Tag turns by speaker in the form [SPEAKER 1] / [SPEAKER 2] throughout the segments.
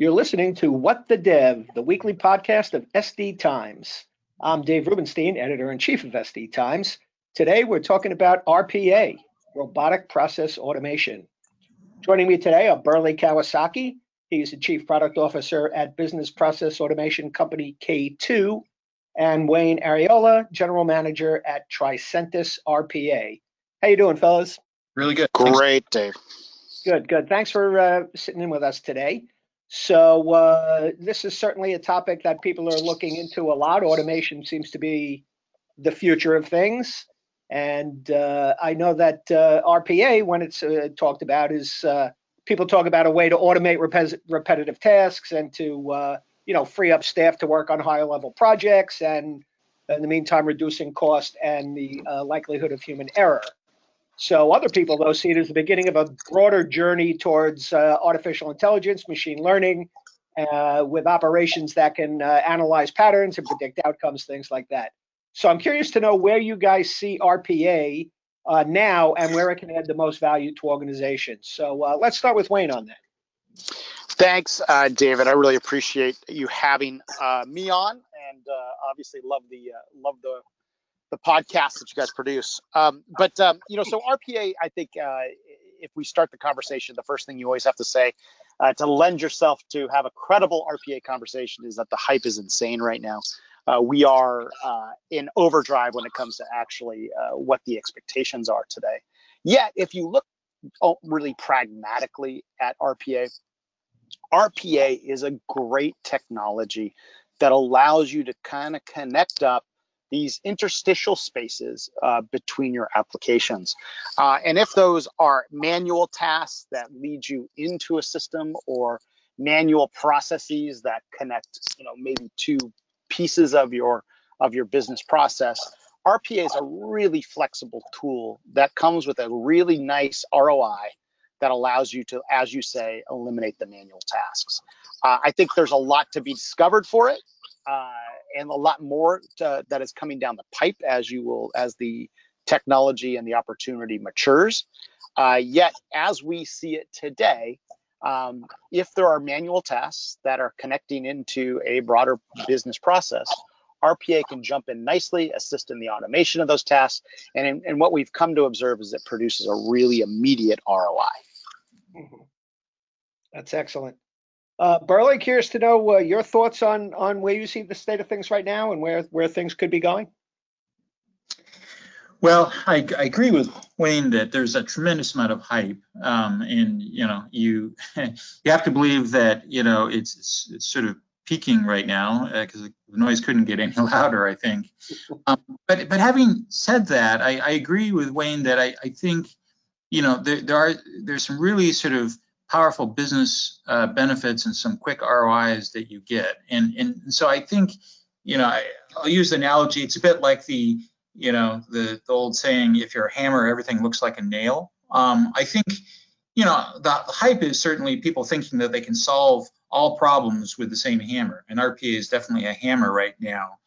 [SPEAKER 1] You're listening to What the Dev, the weekly podcast of SD Times. I'm Dave Rubinstein, editor in chief of SD Times. Today we're talking about RPA, robotic process automation. Joining me today are Burley Kawasaki. He's the chief product officer at business process automation company K2, and Wayne Ariola, general manager at Tricentis RPA. How you doing, fellas?
[SPEAKER 2] Really good.
[SPEAKER 3] Great, Dave.
[SPEAKER 1] Good, good. Thanks for uh, sitting in with us today. So uh, this is certainly a topic that people are looking into a lot. Automation seems to be the future of things, and uh, I know that uh, RPA, when it's uh, talked about, is uh, people talk about a way to automate repes- repetitive tasks and to uh, you know free up staff to work on higher level projects, and in the meantime reducing cost and the likelihood of human error. So other people, though, see it as the beginning of a broader journey towards uh, artificial intelligence, machine learning, uh, with operations that can uh, analyze patterns and predict outcomes, things like that. So I'm curious to know where you guys see RPA uh, now and where it can add the most value to organizations. So uh, let's start with Wayne on that.
[SPEAKER 3] Thanks, uh, David. I really appreciate you having me on, and obviously love the love the the podcast that you guys produce. Um, but um, you know, so RPA, I think uh, if we start the conversation, the first thing you always have to say uh, to lend yourself to have a credible RPA conversation is that the hype is insane right now. Uh, we are uh, in overdrive when it comes to actually uh, what the expectations are today. Yet, if you look oh, really pragmatically at RPA, RPA is a great technology that allows you to kind of connect up these interstitial spaces uh, between your applications. Uh, and if those are manual tasks that lead you into a system or manual processes that connect, you know, maybe two pieces of your of your business process, RPA is a really flexible tool that comes with a really nice ROI that allows you to, as you say, eliminate the manual tasks. Uh, I think there's a lot to be discovered for it. Uh, and a lot more to, that is coming down the pipe as you will as the technology and the opportunity matures. Uh, yet, as we see it today, um, if there are manual tasks that are connecting into a broader business process, RPA can jump in nicely, assist in the automation of those tasks, and, in, and what we've come to observe is it produces a really immediate ROI.
[SPEAKER 1] Mm-hmm. That's excellent. Uh, Burley, curious to know uh, your thoughts on on where you see the state of things right now and where where things could be going.
[SPEAKER 2] Well, I, I agree with Wayne that there's a tremendous amount of hype, um, and you know you you have to believe that you know it's it's, it's sort of peaking right now because uh, the noise couldn't get any louder, I think. Um, but but having said that, I, I agree with Wayne that I, I think you know there, there are there's some really sort of powerful business uh, benefits and some quick ROIs that you get. And and so I think, you know, I, will use the analogy. It's a bit like the, you know, the, the old saying, if you're a hammer, everything looks like a nail. Um, I think, you know, the hype is certainly people thinking that they can solve all problems with the same hammer. And RPA is definitely a hammer right now.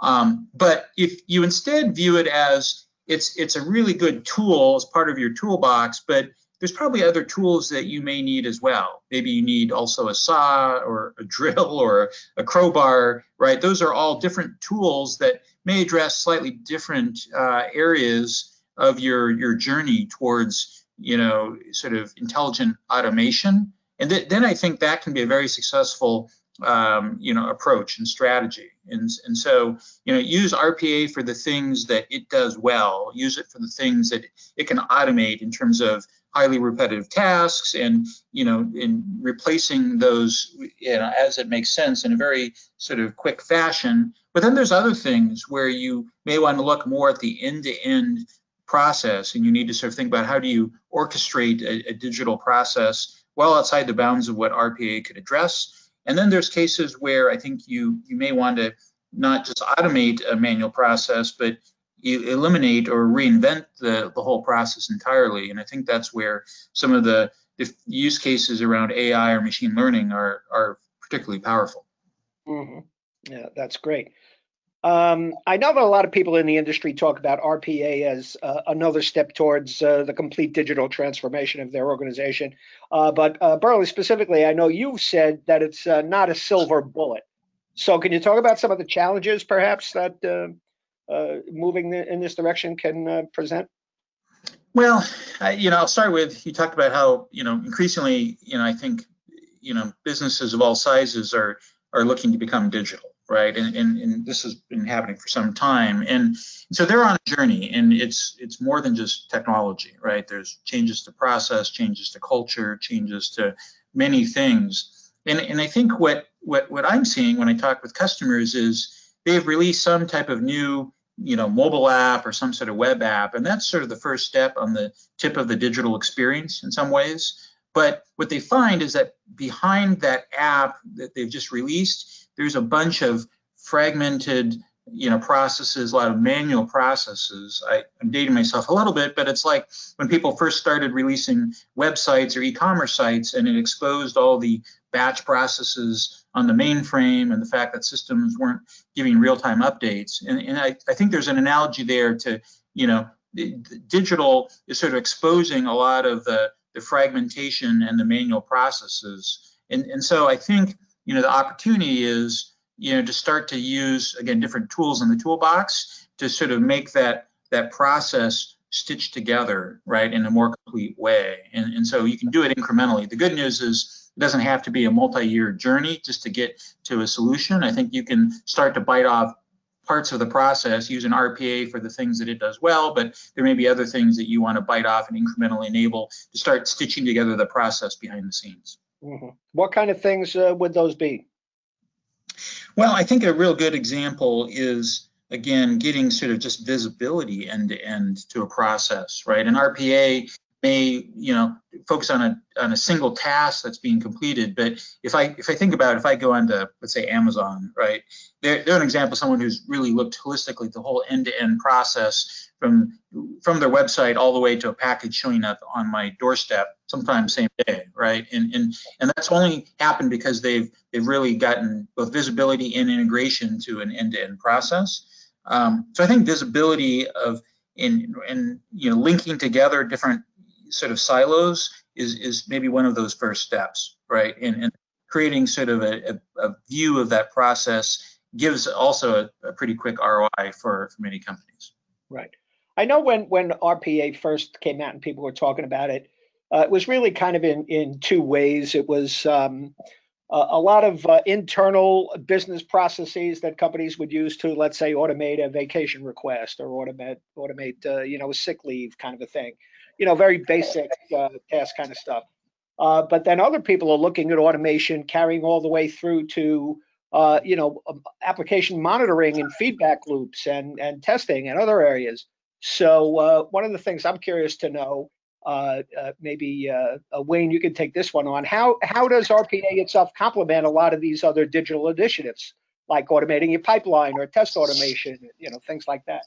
[SPEAKER 2] Um, but if you instead view it as it's it's a really good tool as part of your toolbox, but there's probably other tools that you may need as well. Maybe you need also a saw or a drill or a crowbar, right? Those are all different tools that may address slightly different uh, areas of your your journey towards, you know, sort of intelligent automation. And th- then I think that can be a very successful um, you know approach and strategy and and so you know use RPA for the things that it does well use it for the things that it can automate in terms of highly repetitive tasks and you know in replacing those you know as it makes sense in a very sort of quick fashion. But then there's other things where you may want to look more at the end-to-end process and you need to sort of think about how do you orchestrate a, a digital process well outside the bounds of what RPA could address. And then there's cases where I think you you may want to not just automate a manual process but eliminate or reinvent the, the whole process entirely. And I think that's where some of the, the use cases around AI or machine learning are, are particularly powerful.
[SPEAKER 1] Mm-hmm. Yeah, that's great. Um, I know that a lot of people in the industry talk about RPA as uh, another step towards uh, the complete digital transformation of their organization. Uh, but uh, Burley, specifically, I know you've said that it's uh, not a silver bullet. So, can you talk about some of the challenges, perhaps, that uh, Uh, moving in this direction can uh, present?
[SPEAKER 2] Well, I, you know, I'll start with you talked about how you know increasingly, you know, I think you know businesses of all sizes are are looking to become digital right? And, and, and this has been happening for some time. And so they're on a journey and it's it's more than just technology, right? There's changes to process, changes to culture, changes to many things. And, and I think what, what, what I'm seeing when I talk with customers is they've released some type of new you know mobile app or some sort of web app and that's sort of the first step on the tip of the digital experience in some ways. But what they find is that behind that app that they've just released there's a bunch of fragmented you know processes a lot of manual processes. I, am dating myself a little bit but it's like when people first started releasing websites or e-commerce sites and it exposed all the batch processes on the mainframe and the fact that systems weren't giving real-time updates. And, and I, I think there's an analogy there to you know digital is sort of exposing a lot of the, the fragmentation and the manual processes. And, and so i think you know, the opportunity is, you know, to start to use again different tools in the toolbox to sort of make that that process stitched together, right, in a more complete way. And, and so you can do it incrementally. The good news is it doesn't have to be a multi-year journey just to get to a solution. I think you can start to bite off parts of the process, use an RPA for the things that it does well, but there may be other things that you want to bite off and incrementally enable to start stitching together the process behind the scenes.
[SPEAKER 1] Mm-hmm. What kind of things uh, would those be?
[SPEAKER 2] Well, I think a real good example is again getting sort of just visibility end to end to a process, right? An RPA may you know focus on a on a single task that's being completed but if i if i think about it, if i go onto let's say amazon right they're, they're an example of someone who's really looked holistically at the whole end-to-end process from from their website all the way to a package showing up on my doorstep sometimes same day right and and and that's only happened because they've they've really gotten both visibility and integration to an end-to-end process um, so i think visibility of in and you know linking together different sort of silos is is maybe one of those first steps, right? And, and creating sort of a, a, a, view of that process gives also a, a pretty quick ROI for, for many companies.
[SPEAKER 1] Right. I know when when RPA first came out and people were talking about it, uh, it was really kind of in in two ways. It was um, a lot of uh, internal business processes that companies would use to, let's say, automate a vacation request or automate automate uh, you know a sick leave kind of a thing you know, very basic uh, task kind of stuff. Uh, but then other people are looking at automation carrying all the way through to, uh, you know, um, application monitoring and feedback loops and, and testing and other areas. So one of the things I'm curious to know, uh, uh, maybe Wayne, you can take this one on. How how does RPA itself complement a lot of these other digital initiatives, like automating your pipeline or test automation, you know, things like that?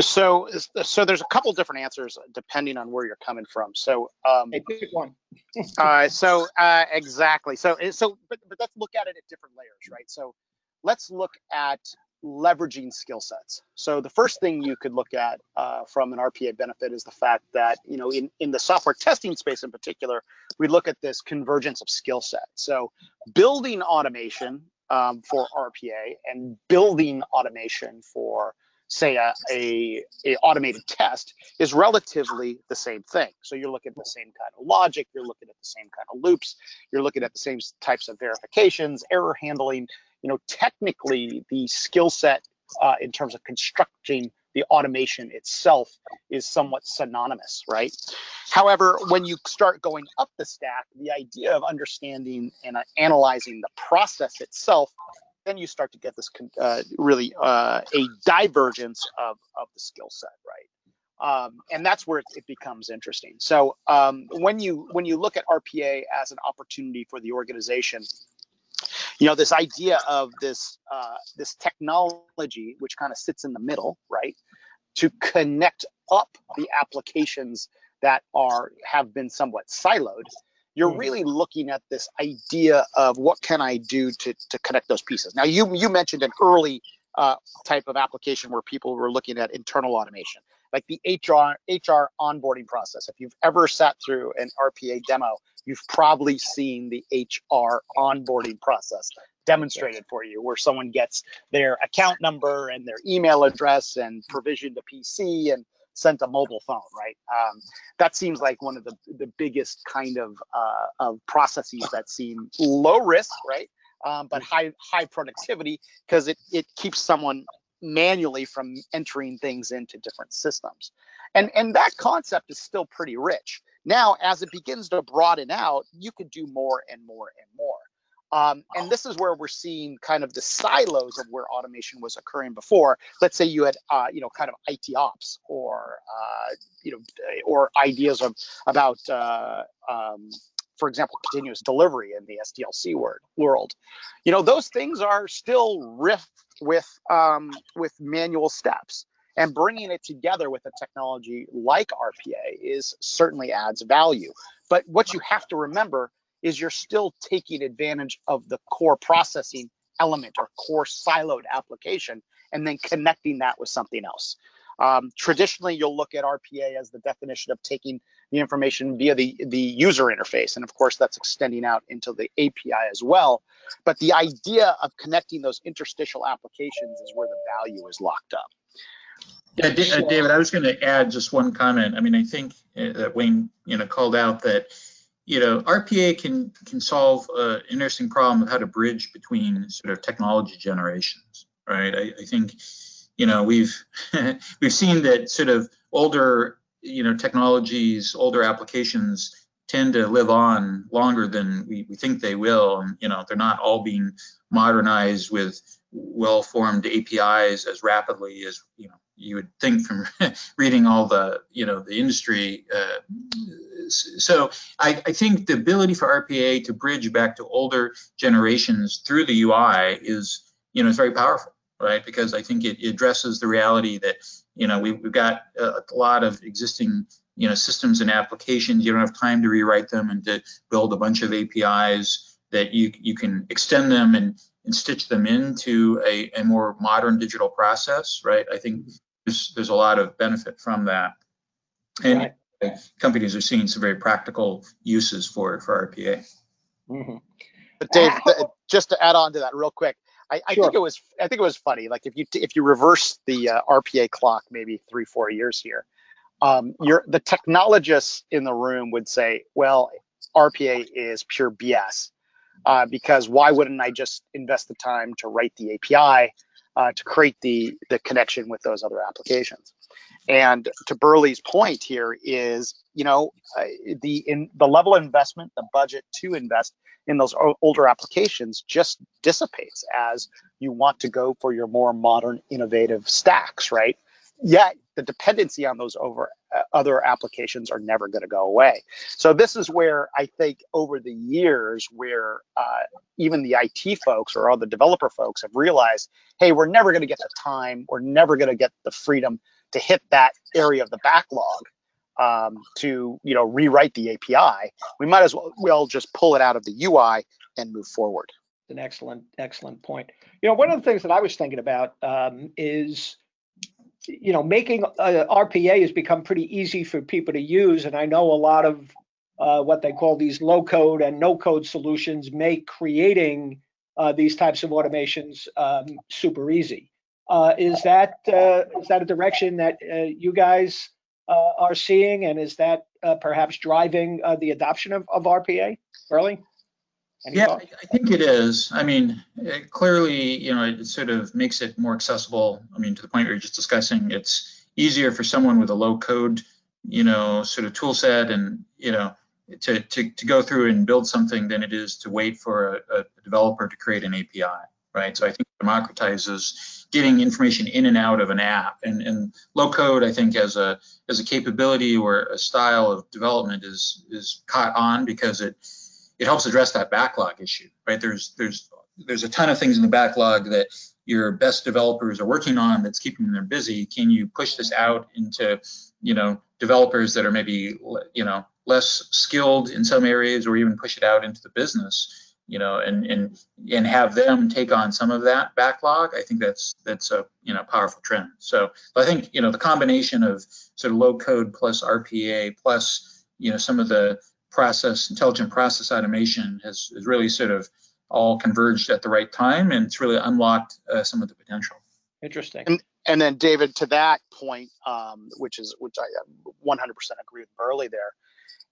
[SPEAKER 3] So, so there's a couple different answers depending on where you're coming from. So, um,
[SPEAKER 1] hey, pick one.
[SPEAKER 3] uh, so uh, exactly. So, so, but, but let's look at it at different layers, right? So, let's look at leveraging skill sets. So, the first thing you could look at uh, from an RPA benefit is the fact that you know, in in the software testing space in particular, we look at this convergence of skill sets. So, building automation um, for RPA and building automation for say a, a, a, automated test is relatively the same thing. So you're looking at the same kind of logic, you're looking at the same kind of loops, you're looking at the same types of verifications, error handling. You know, technically the skill set uh, in terms of constructing the automation itself is somewhat synonymous, right? However, when you start going up the stack, the idea of understanding and uh, analyzing the process itself then you start to get this uh, really uh, a divergence of, of the skill set, right? Um, and that's where it, it becomes interesting. So um, when you when you look at RPA as an opportunity for the organization, you know this idea of this uh, this technology which kind of sits in the middle, right, to connect up the applications that are have been somewhat siloed you're mm. really looking at this idea of what can I do to, to connect those pieces. Now, you you mentioned an early uh, type of application where people were looking at internal automation, like the HR HR onboarding process. If you've ever sat through an RPA demo, you've probably seen the HR onboarding process demonstrated for you, where someone gets their account number and their email address and provisioned a PC and sent a mobile phone, right? Um, that seems like one of the the biggest kind of uh, of processes that seem low risk, right? Um, but high high productivity because it it keeps someone manually from entering things into different systems, and and that concept is still pretty rich. Now, as it begins to broaden out, you could do more and more and more. Um, and this is where we're seeing kind of the silos of where automation was occurring before. Let's say you had, uh, you know, kind of IT ops or, uh, you know, or ideas of about, uh, um, for example, continuous delivery in the SDLC word, world. You know, those things are still riff with um, with manual steps. And bringing it together with a technology like RPA is certainly adds value. But what you have to remember is you're still taking advantage of the core processing element or core siloed application and then connecting that with something else. Um, traditionally, you'll look at RPA as the definition of taking the information via the, the user interface. And of course, that's extending out into the API as well. But the idea of connecting those interstitial applications is where the value is locked up.
[SPEAKER 2] Yeah, uh, David, I was going to add just one comment. I mean, I think uh, that Wayne, you know, called out that you know, RPA can can solve an interesting problem of how to bridge between sort of technology generations, right? I, I think, you know, we've we've seen that sort of older, you know, technologies, older applications tend to live on longer than we, we think they will, and you know, they're not all being modernized with well-formed APIs as rapidly as you know you would think from reading all the you know the industry uh, so I, I, think the ability for RPA to bridge back to older generations through the UI is, you know, it's very powerful, right? Because I think it, it addresses the reality that, you know, we, have got a, a, lot of existing, you know, systems and applications. You don't have time to rewrite them and to build a bunch of APIs that you you can extend them and, and stitch them into a, a more modern digital process, right? I think there's there's a lot of benefit from that. And right companies are seeing some very practical uses for for RPA.
[SPEAKER 3] Mm-hmm. But Dave, just to add on to that real quick, I, I sure. think it was I think it was funny. Like if you if you reverse the uh, RPA clock maybe three four years here, um, you're the technologists in the room would say, well, RPA is pure BS. Uh, because why wouldn't I just invest the time to write the API uh, to create the the connection with those other applications? And to Burley's point here is, you know, uh, the in the level of investment, the budget to invest in those older applications just dissipates as you want to go for your more modern, innovative stacks, right? Yet the dependency on those over uh, other applications are never going to go away. So this is where I think over the years, where uh, even the IT folks or all the developer folks have realized, hey, we're never going to get the time, we're never going to get the freedom to hit that area of the backlog um, to you know rewrite the API, we might as well just pull it out of the UI and move forward.
[SPEAKER 1] An excellent excellent point. You know, one of the things that I was thinking about um, is you know making RPA has become pretty easy for people to use, and I know a lot of uh, what they call these low code and no code solutions make creating uh, these types of automations um, super easy. Uh, is that uh, is that a direction that uh, you guys uh, are seeing, and is that uh, perhaps driving uh, the adoption of, of RPA? early?
[SPEAKER 2] Any yeah, thoughts? I think it is. I mean, it clearly, you know, it sort of makes it more accessible. I mean, to the point where you're just discussing, it's easier for someone with a low code, you know, sort of tool set and, you know, to, to, to go through and build something than it is to wait for a, a developer to create an API, right? So I think democratizes getting information in and out of an app. And, and low code, I think, as a as a capability or a style of development is is caught on because it it helps address that backlog issue, right? There's there's there's a ton of things in the backlog that your best developers are working on that's keeping them busy. Can you push this out into you know developers that are maybe you know less skilled in some areas, or even push it out into the business? You know, and and and have them take on some of that backlog, I think that's that's a you know powerful trend. So I think you know the combination of sort of low code plus RPA plus you know some of the process intelligent process automation has, has really sort of all converged at the right time, and it's really unlocked uh, some of the potential.
[SPEAKER 1] Interesting.
[SPEAKER 3] And, and then David, to that point, um, which is which I 100% agree with Burley there,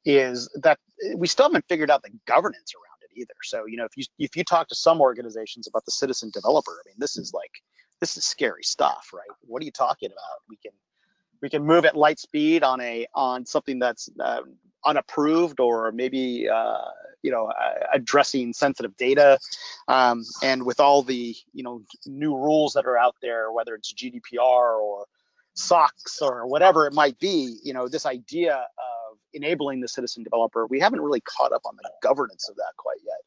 [SPEAKER 3] is that we still haven't figured out the governance around it either. So you know, if you if you talk to some organizations about the citizen developer, I mean, this is like this is scary stuff, right? What are you talking about? We can we can move at light speed on a on something that's uh, unapproved or maybe uh, you know uh, addressing sensitive data um, and with all the you know new rules that are out there whether it's gdpr or sox or whatever it might be you know this idea of enabling the citizen developer we haven't really caught up on the governance of that quite yet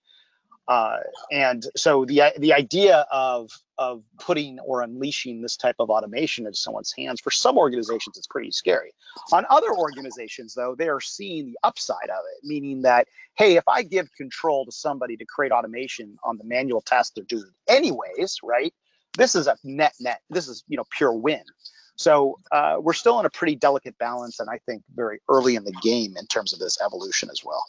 [SPEAKER 3] uh, and so the the idea of of putting or unleashing this type of automation into someone's hands for some organizations it's pretty scary. On other organizations though, they are seeing the upside of it, meaning that hey, if I give control to somebody to create automation on the manual tasks they're doing anyways, right? This is a net net. This is you know pure win. So uh, we're still in a pretty delicate balance, and I think very early in the game in terms of this evolution as well.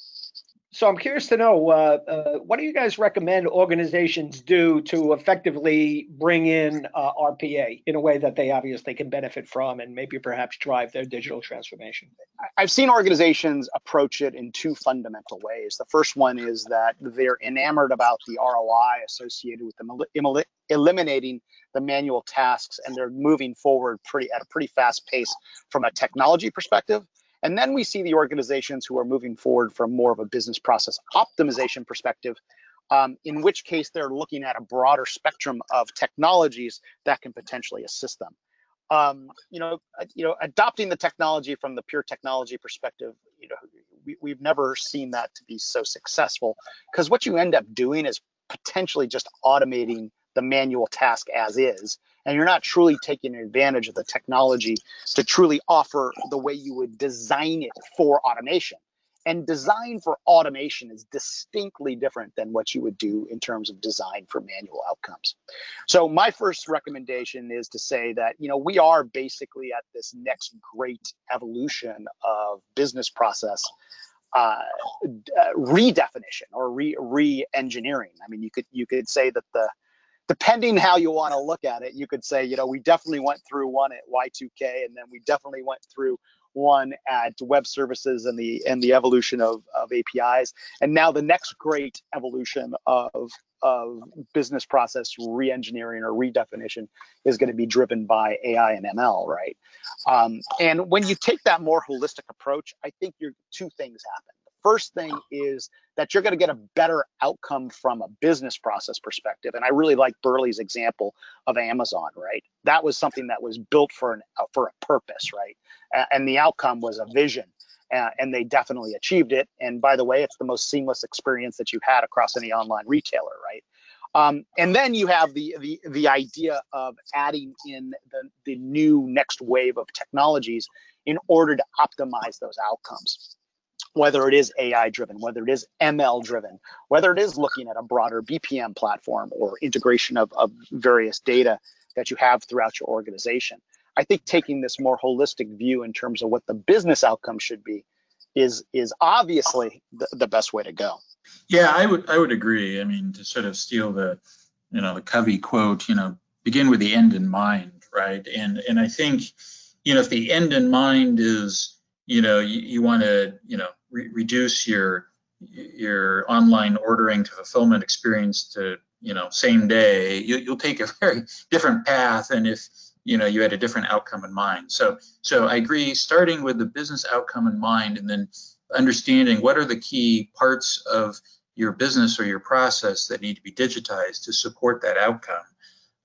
[SPEAKER 1] So I'm curious to know uh, uh, what do you guys recommend organizations do to effectively bring in uh, RPA in a way that they obviously can benefit from and maybe perhaps drive their digital transformation?
[SPEAKER 3] I've seen organizations approach it in two fundamental ways. The first one is that they're enamored about the ROI associated with them eliminating the manual tasks and they're moving forward pretty at a pretty fast pace from a technology perspective and then we see the organizations who are moving forward from more of a business process optimization perspective, um, in which case they're looking at a broader spectrum of technologies that can potentially assist them. Um, you know, uh, you know, adopting the technology from the pure technology perspective, you know, we, we've never seen that to be so successful because what you end up doing is potentially just automating the manual task as is and you're not truly taking advantage of the technology to truly offer the way you would design it for automation. And design for automation is distinctly different than what you would do in terms of design for manual outcomes. So my first recommendation is to say that, you know, we are basically at this next great evolution of business process uh, redefinition or re, re-engineering. I mean, you could you could say that the depending how you want to look at it, you could say, you know, we definitely went through one at Y2K, and then we definitely went through one at web services and the and the evolution of, of APIs, and now the next great evolution of of business process reengineering or redefinition is going to be driven by AI and ML, right? Um, and when you take that more holistic approach, I think your two things happen first thing is that you're going to get a better outcome from a business process perspective. And I really like Burley's example of Amazon, right? That was something that was built for an for a purpose, right? And the outcome was a vision. And they definitely achieved it. And by the way, it's the most seamless experience that you've had across any online retailer, right? Um, and then you have the, the the idea of adding in the, the new next wave of technologies in order to optimize those outcomes whether it is AI driven, whether it is ML driven, whether it is looking at a broader BPM platform or integration of, of various data that you have throughout your organization. I think taking this more holistic view in terms of what the business outcome should be is is obviously the, the best way to go.
[SPEAKER 2] Yeah, I would I would agree. I mean, to sort of steal the you know the Covey quote, you know, begin with the end in mind, right? And and I think you know if the end in mind is you know you, you want to you know re- reduce your your online ordering to fulfillment experience to you know same day you, you'll take a very different path and if you know you had a different outcome in mind. So so i agree starting with the business outcome in mind and then understanding what are the key parts of your business or your process that need to be digitized to support that outcome.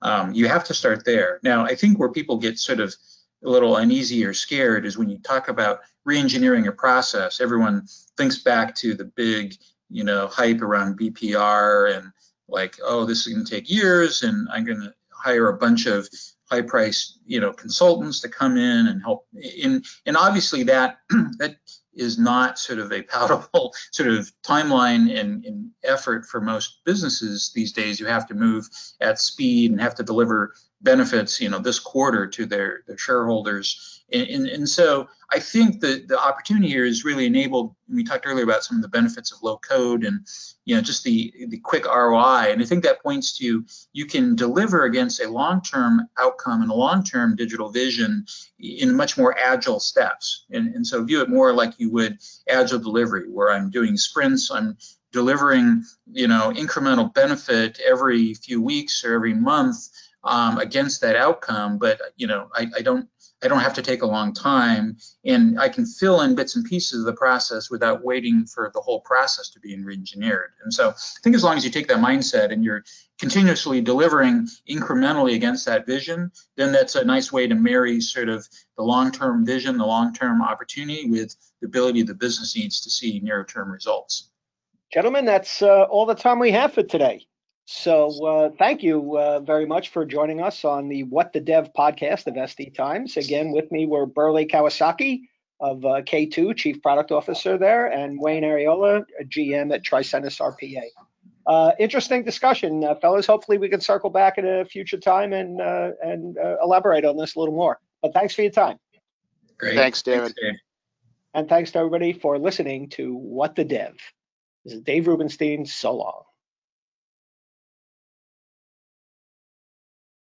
[SPEAKER 2] Um, you have to start there. Now i think where people get sort of a little uneasy or scared is when you talk about reengineering a process. Everyone thinks back to the big, you know, hype around BPR and like, oh, this is going to take years, and I'm going to hire a bunch of high priced, you know, consultants to come in and help. And, and obviously that that is not sort of a palatable sort of timeline and, and effort for most businesses these days. You have to move at speed and have to deliver benefits, you know, this quarter to their, their shareholders. And, and, and so I think that the opportunity here is really enabled. We talked earlier about some of the benefits of low code and, you know, just the, the quick ROI. And I think that points to you can deliver against a long-term outcome and a long-term digital vision in much more agile steps. And, and so view it more like you would agile delivery, where I'm doing sprints, I'm delivering, you know, incremental benefit every few weeks or every month um, against that outcome, but you know, I, I, don't I don't have to take a long time, and I can fill in bits and pieces of the process without waiting for the whole process to be re-engineered. And so I think as long as you take that mindset and you're continuously delivering incrementally against that vision, then that's a nice way to marry sort of the long-term vision, the long-term opportunity with the ability the business needs to see near-term results.
[SPEAKER 1] Gentlemen, that's uh, all the time we have for today. So uh, thank you uh, very much for joining us on the What the Dev podcast of SD Times. Again, with me were Burley Kawasaki of uh, K2, Chief Product Officer there, and Wayne Ariola, GM at Tricentis RPA. Uh, interesting discussion, uh, fellas. Hopefully, we can circle back at a future time and uh, and elaborate on this a little more. But thanks for your time.
[SPEAKER 3] Great. Thanks, David. Thanks, Dave.
[SPEAKER 1] And thanks to everybody for listening to What the Dev. This is Dave Rubinstein. So long.